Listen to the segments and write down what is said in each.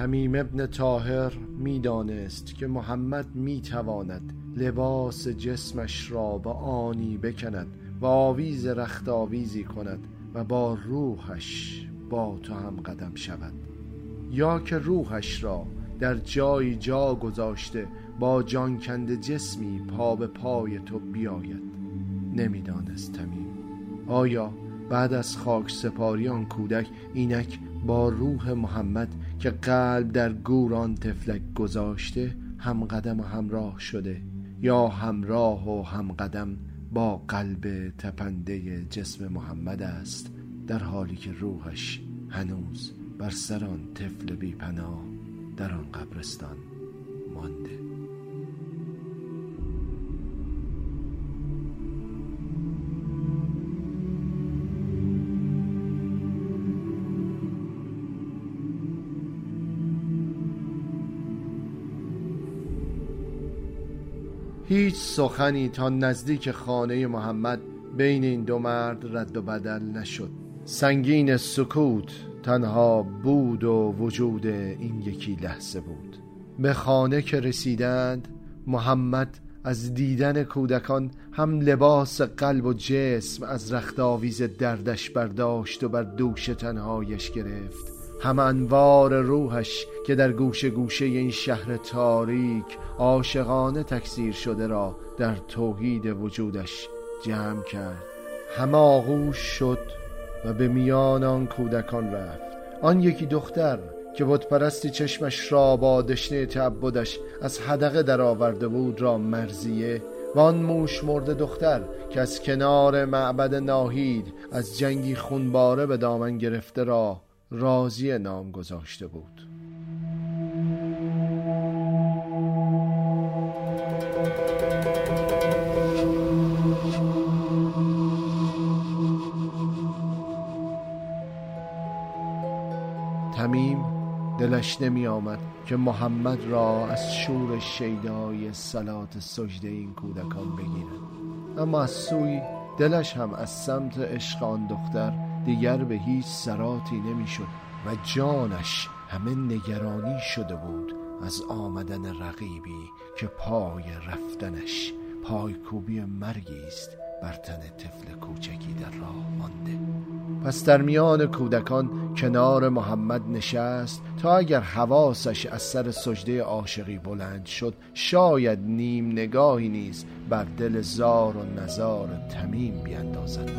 تمیم ابن تاهر می‌دانست که محمد می‌تواند لباس جسمش را به آنی بکند و آویز رخت آویزی کند و با روحش با تو هم قدم شود. یا که روحش را در جایی جا گذاشته با جانکند جسمی پا به پای تو بیاید. نمی‌دانست تمیم. آیا بعد از خاک سپاری آن کودک اینک با روح محمد که قلب در گوران تفلک گذاشته هم قدم و همراه شده یا همراه و هم قدم با قلب تپنده جسم محمد است در حالی که روحش هنوز بر سر آن طفل بی پناه در آن قبرستان مانده. هیچ سخنی تا نزدیک خانه محمد بین این دو مرد رد و بدل نشد. سنگین سکوت تنها بود و وجود این یکی لحظه بود. به خانه که رسیدند محمد از دیدن کودکان هم لباس قلب و جسم از رخت آویز دردش برداشت و بر دوش تنهایش گرفت. هم انوار روحش که در گوشه گوشه این شهر تاریک عاشقانه تکثیر شده را در توحید وجودش جمع کرد. هم آغوش شد و به میان آن کودکان رفت. آن یکی دختر که بتپرستی چشمش را با دشنه تعبدش از حدقه در آورده بود را مرزیه و آن موش مرد دختر که از کنار معبد ناهید از جنگی خونباره به دامن گرفته را رازی نام گذاشته بود. تمیم دلش نمی آمد که محمد را از شور شیدای سلات سجده این کودکان بگیرد. اما از سوی دلش هم از سمت عشق آن دختر دیگر به هیچ سراتی نمی‌شد و جانش همه نگرانی شده بود از آمدن رقیبی که پای رفتنش پایکوبی مرگی است بر تن طفل کوچکی در راه مانده. پس در میان کودکان کنار محمد نشست تا اگر حواسش از سر سجده عاشقی بلند شد شاید نیم نگاهی نیز بر دل زار و نزار تمیم بیندازد.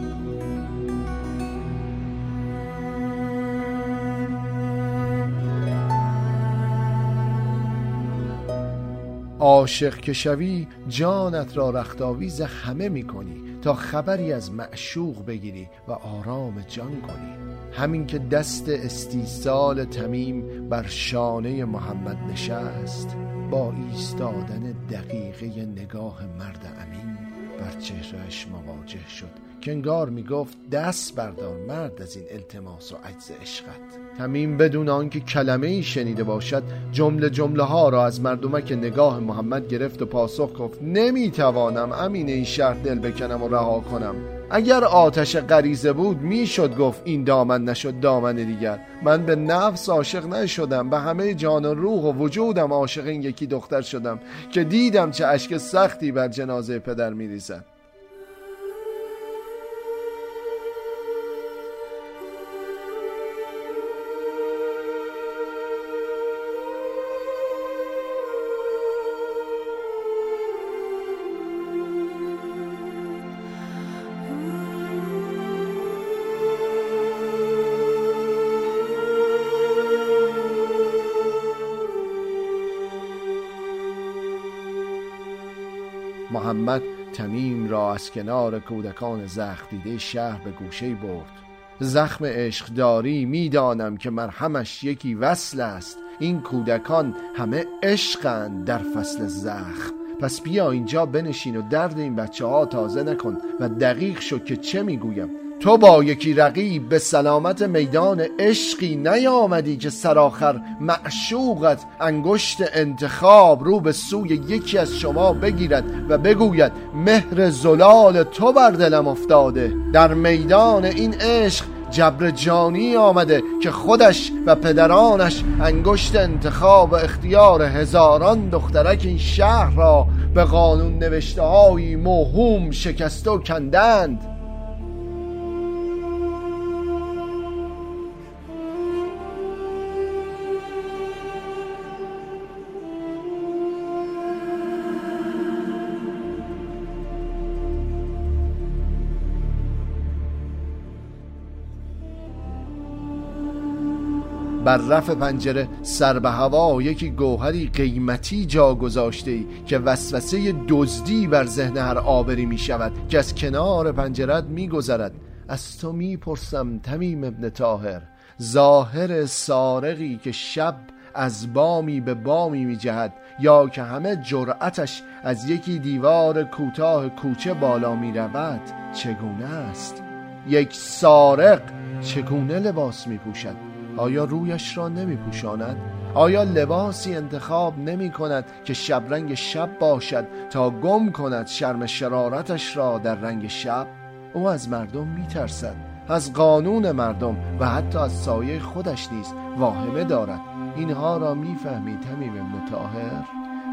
عاشق که شوی جانت را رختاویز همه می کنی تا خبری از معشوق بگیری و آرام جان کنی. همین که دست استیصال تمیم بر شانه محمد نشست با ایستادن دقیقه نگاه مرد امین بر چهرهش مواجه شد که انگار می‌گفت دست بردار مرد از این التماس و عجز عشقت. تمیم بدون آنکه کلمه ای شنیده باشد جمله جمله ها را از مردمک نگاه محمد گرفت و پاسخ گفت نمی‌توانم امین این شهر دل بکنم و رها کنم. اگر آتش غریزه بود می‌شد گفت این دامن نشد دامن دیگر. من به نفس عاشق نشدم به همه جان و روح و وجودم عاشق این یکی دختر شدم که دیدم چه اشک سختی بر جنازه پدر میریزد. محمد تمیم را از کنار کودکان زخم دیده شهر به گوشه برد. زخم عشقداری می‌دانم که مرهمش یکی وصل است. این کودکان همه عشقند در فصل زخم. پس بیا اینجا بنشین و درد این بچه ها تازه نکن و دقیق شو که چه می‌گویم. تو با یکی رقیب به سلامت میدان عشقی نیامدی که سرآخر معشوقت انگشت انتخاب رو به سوی یکی از شما بگیرد و بگوید مهر زلال تو بر دلم افتاده. در میدان این عشق جبر جانی آمده که خودش و پدرانش انگشت انتخاب و اختیار هزاران دخترک این شهر را به قانون نوشته های موهوم شکسته و کندند. بر رف پنجره سر به هوا یکی گوهری قیمتی جا گذاشته ای که وسوسه دزدی بر ذهن هر آبری می شود که از کنار پنجرت می گذرد. از تو می پرسم تمیم ابن تاهر ظاهر سارقی که شب از بامی به بامی می جهد یا که همه جرأتش از یکی دیوار کوتاه کوچه بالا می رود چگونه است؟ یک سارق چگونه لباس می پوشد؟ آیا رویش را نمی پوشاند؟ آیا لباسی انتخاب نمی کند که شبرنگ شب باشد تا گم کند شرم شرارتش را در رنگ شب؟ او از مردم می ترسد از قانون مردم و حتی از سایه خودش نیز واهمه دارد اینها را می‌فهمی تمیم ابن طاهر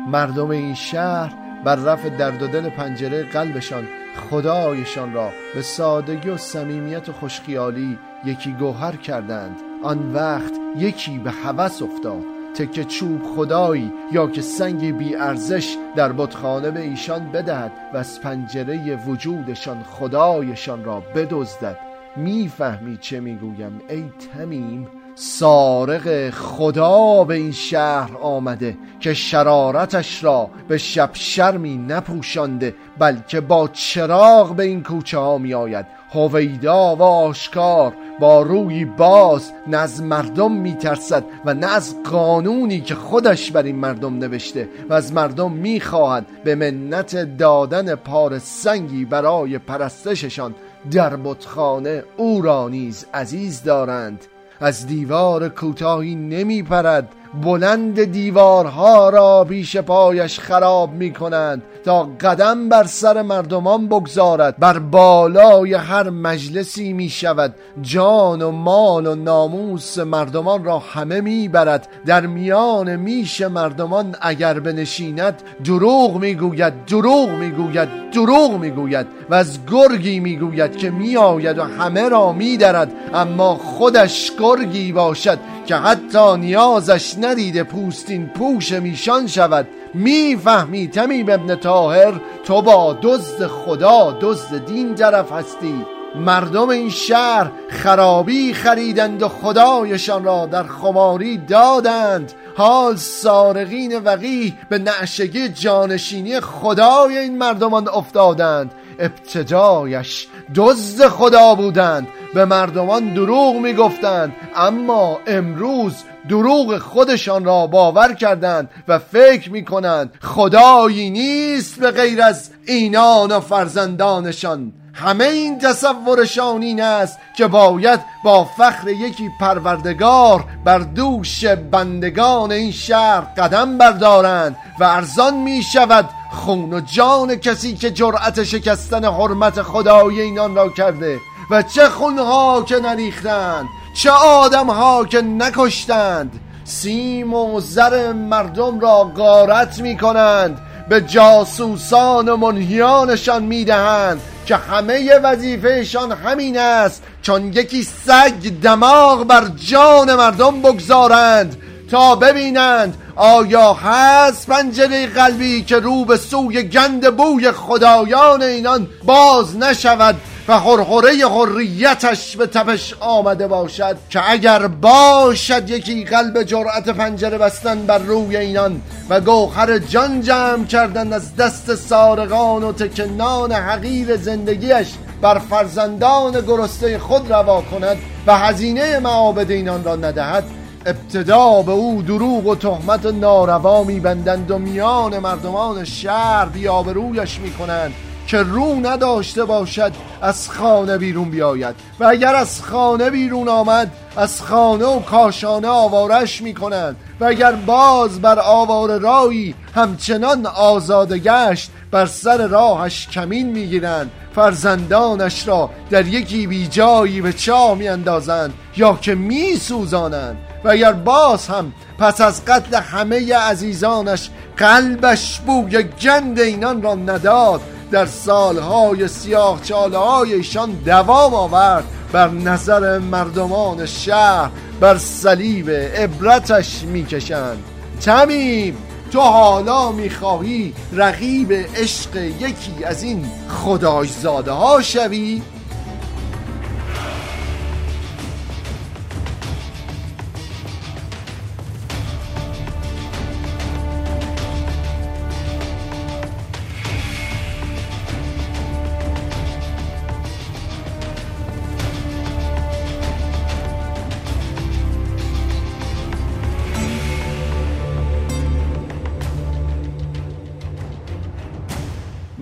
مردم این شهر بر رف درد و دل پنجره قلبشان خدایشان را به سادگی و صمیمیت و خوشخیالی یکی گوهر کردند آن وقت یکی به هوس افتاد. تکه چوب خدایی یا که سنگ بی ارزش در بتخانه به ایشان بدهد و از پنجره وجودشان خدایشان را بدزدد. می‌فهمی چه می‌گویم ای تمیم؟ سارق خدا به این شهر آمده که شرارتش را به شب شرمی نپوشانده بلکه با چراغ به این کوچه ها می آید. هویدا و آشکار با روی باز نه از مردم میترسد و نه از قانونی که خودش بر این مردم نوشته و از مردم می‌خواهد به منت دادن پار سنگی برای پرستششان در بتخانه او را نیز عزیز دارند. از دیوار کوتاهی نمی پرد بلند دیوارها را پیش پایش خراب می کنند تا قدم بر سر مردمان بگذارد. بر بالای هر مجلسی می شود جان و مال و ناموس مردمان را همه می برد در میان میش مردمان اگر بنشیند دروغ می گوید دروغ می گوید دروغ می گوید و از گرگی می گوید که می آید و همه را می درد اما خودش گرگی باشد که حتی نیازش ندیده پوستین پوش میشان شود. می‌فهمی تمیم ابن تاهر تو با دزد خدا دزد دین طرف هستی. مردم این شهر خرابی خریدند و خدایشان را در خماری دادند. حال سارقین وقی به نعشگی جانشینی خدای این مردمان افتادند. ابتدایش دزد خدا بودند. به مردمان دروغ می‌گفتند. اما امروز دروغ خودشان را باور کردند و فکر می کنند خدایی نیست به غیر از اینان و فرزندانشان. همه این تصورشان این است که باید با فخر یکی پروردگار بر دوش بندگان این شهر قدم بردارند و ارزان می شود خون و جان کسی که جرأت شکستن حرمت خدای اینان را کرده و چه خونها که نریختند. چه آدمها که نکشتند. سیم و زر مردم را غارت می کنند به جاسوسان و منهیانشان می‌دهند که همه وظیفهشان همین است. چون یکی سگ دماغ بر جان مردم بگذارند تا ببینند آیا هست پنجره قلبی که رو به سوی گند بوی خدایان اینان باز نشود. و خرخره حریتش به تپش آمده باشد که اگر باشد یکی قلب جرأت پنجره بستن بر روی اینان و گوهر جان جمع کردن از دست سارقان و تکنان حقیر زندگیش بر فرزندان گرسته خود روا کند و هزینه معابد اینان را ندهد ابتدا به او دروغ و تهمت ناروا میبندند و میان مردمان شهر بیابرویش می‌کنند. که رو نداشته باشد از خانه بیرون بیاید. و اگر از خانه بیرون آمد از خانه و کاشانه آوارش می‌کنند و اگر باز بر آوار رایی همچنان آزاده گشت بر سر راهش کمین می‌گیرند. فرزندانش را در یکی بیجایی به چاه میاندازند یا که میسوزانند. و اگر باز هم پس از قتل همه عزیزانش قلبش بوی گند اینان را نداد در سالهای سیاه چاله ایشان دوام آورد بر نظر مردمان شهر بر صلیب عبرتش می‌کشند. تمیم تو حالا می‌خواهی رقیب عشق یکی از این خدایزاده ها شوی؟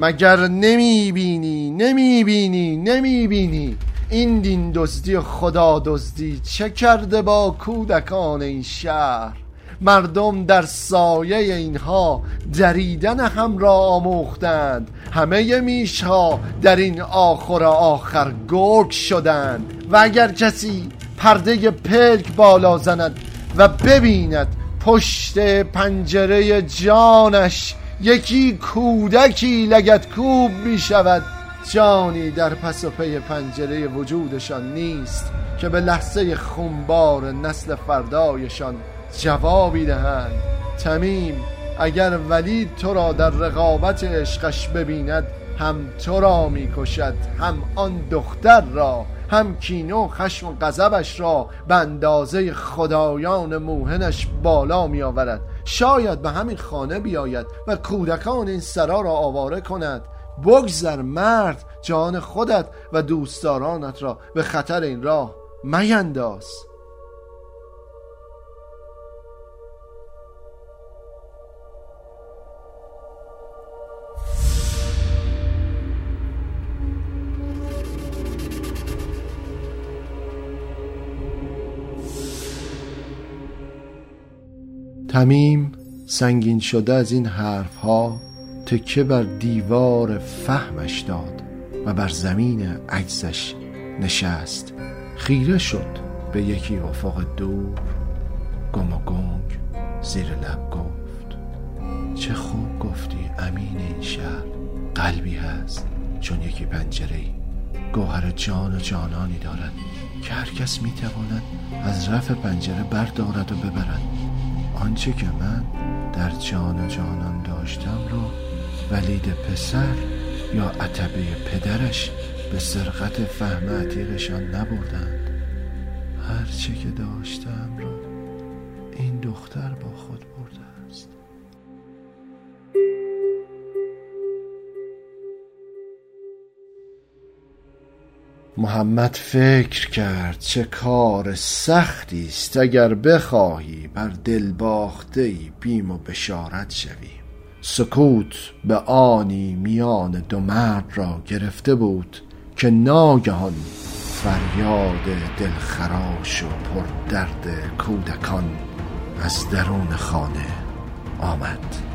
مگر نمی بینی نمی بینی نمی بینی این دین دزدی خدا دزدی چه کرده با کودکان این شهر؟ مردم در سایه اینها دریدن هم را آموختند. همه میشها در این آخر آخر گرگ شدند. و اگر کسی پرده پلک بالا زند و ببیند پشت پنجره جانش یکی کودکی لگت کوب می شود جانی در پس و پی پنجره وجودشان نیست که به لحظه خونبار نسل فردایشان جوابی دهند. تمیم اگر ولید تو را در رقابت عشقش ببیند هم تو را می‌کشد هم آن دختر را هم کینه و خشم و غضبش را به اندازه خدایان موهنش بالا می آورد شاید به همین خانه بیاید و کودکان این سرا را آواره کند. بگذر مرد جان خودت و دوستدارانت را به خطر این راه مینداز. تمیم سنگین شده از این حرف ها تکه بر دیوار فهمش داد و بر زمین عجزش نشست. خیره شد به یکی افق دور گم و گنگ زیر لب گفت چه خوب گفتی امین این شهر قلبی هست چون یکی پنجره گوهر جان و جانانی دارد که هر کس می‌تواند از رف پنجره بردارد و ببرد. آنچه که من در جان و جانان داشتم رو ولید پسر یا عتبه پدرش به سرقت فهم عتیقشان نبردند. هرچه که داشتم رو این دختر محمد فکر کرد چه کار سختی است. اگر بخواهی بر دل باخته بیم و بشارت شوی سکوت به آنی میان دو مرد را گرفته بود که ناگهان فریاد دلخراش و پر درد کودکان از درون خانه آمد.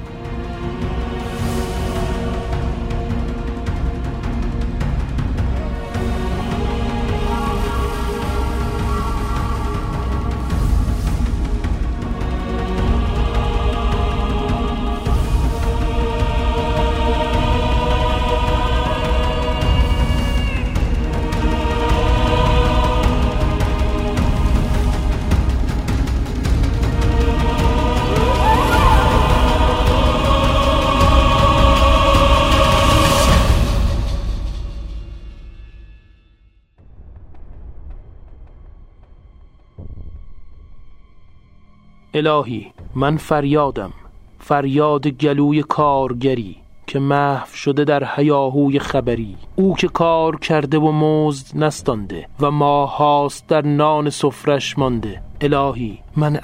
الهی من فریادم فریاد گلوی کارگری که محو شده در حیاهوی خبری. او که کار کرده و مزد نستانده و ماهاست در نان سفرش مانده. الهی من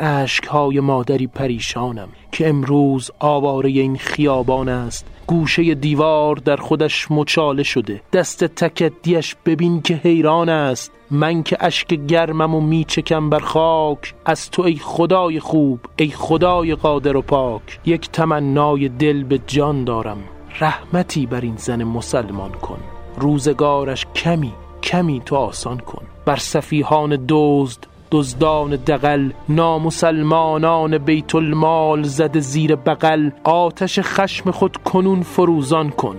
های مادری پریشانم که امروز آواره این خیابان است گوشه دیوار در خودش مچاله شده. دست تکدیش ببین که حیران است. من که اشک گرمم و میچکم بر خاک. از تو ای خدای خوب ای خدای قادر و پاک. یک تمنای دل به جان دارم. رحمتی بر این زن مسلمان کن. روزگارش کمی کمی تو آسان کن. بر صفیحان دزد دزدان دقل نامسلمانان بیت المال زده زیر بغل. آتش خشم خود کنون فروزان کن.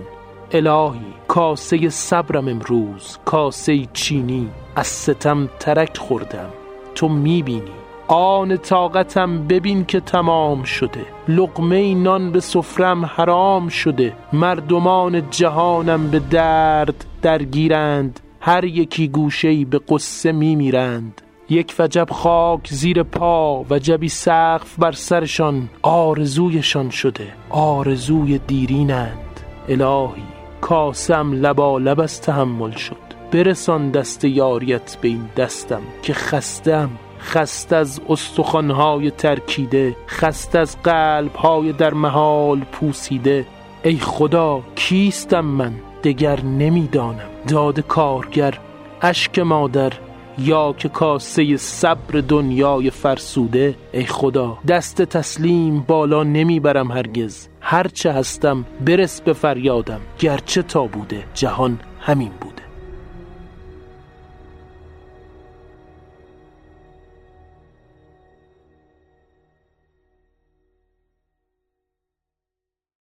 الهی کاسه صبرم امروز کاسه چینی. از ستم ترک خوردم. تو می‌بینی. آن طاقتم ببین که تمام شده. لقمه نان به سفرم حرام شده. مردمان جهانم به درد درگیرند. هر یکی گوشهی به قصه میمیرند. یک وجب خاک زیر پا وجبی سقف بر سرشان آرزویشان شده آرزوی دیرینند. الهی کاسم لبا لب از تحمل شد. برسان دست یاریت به این دستم که خستم. خست از استخوانهای ترکیده خست از قلبهای در محال پوسیده. ای خدا کیستم من؟ دگر نمی‌دانم. داد کارگر اشک مادر یا که کاسه صبر دنیای فرسوده ای خدا دست تسلیم بالا نمی‌برم هرگز هرچه هستم برس به فریادم گرچه تا بوده جهان همین بود.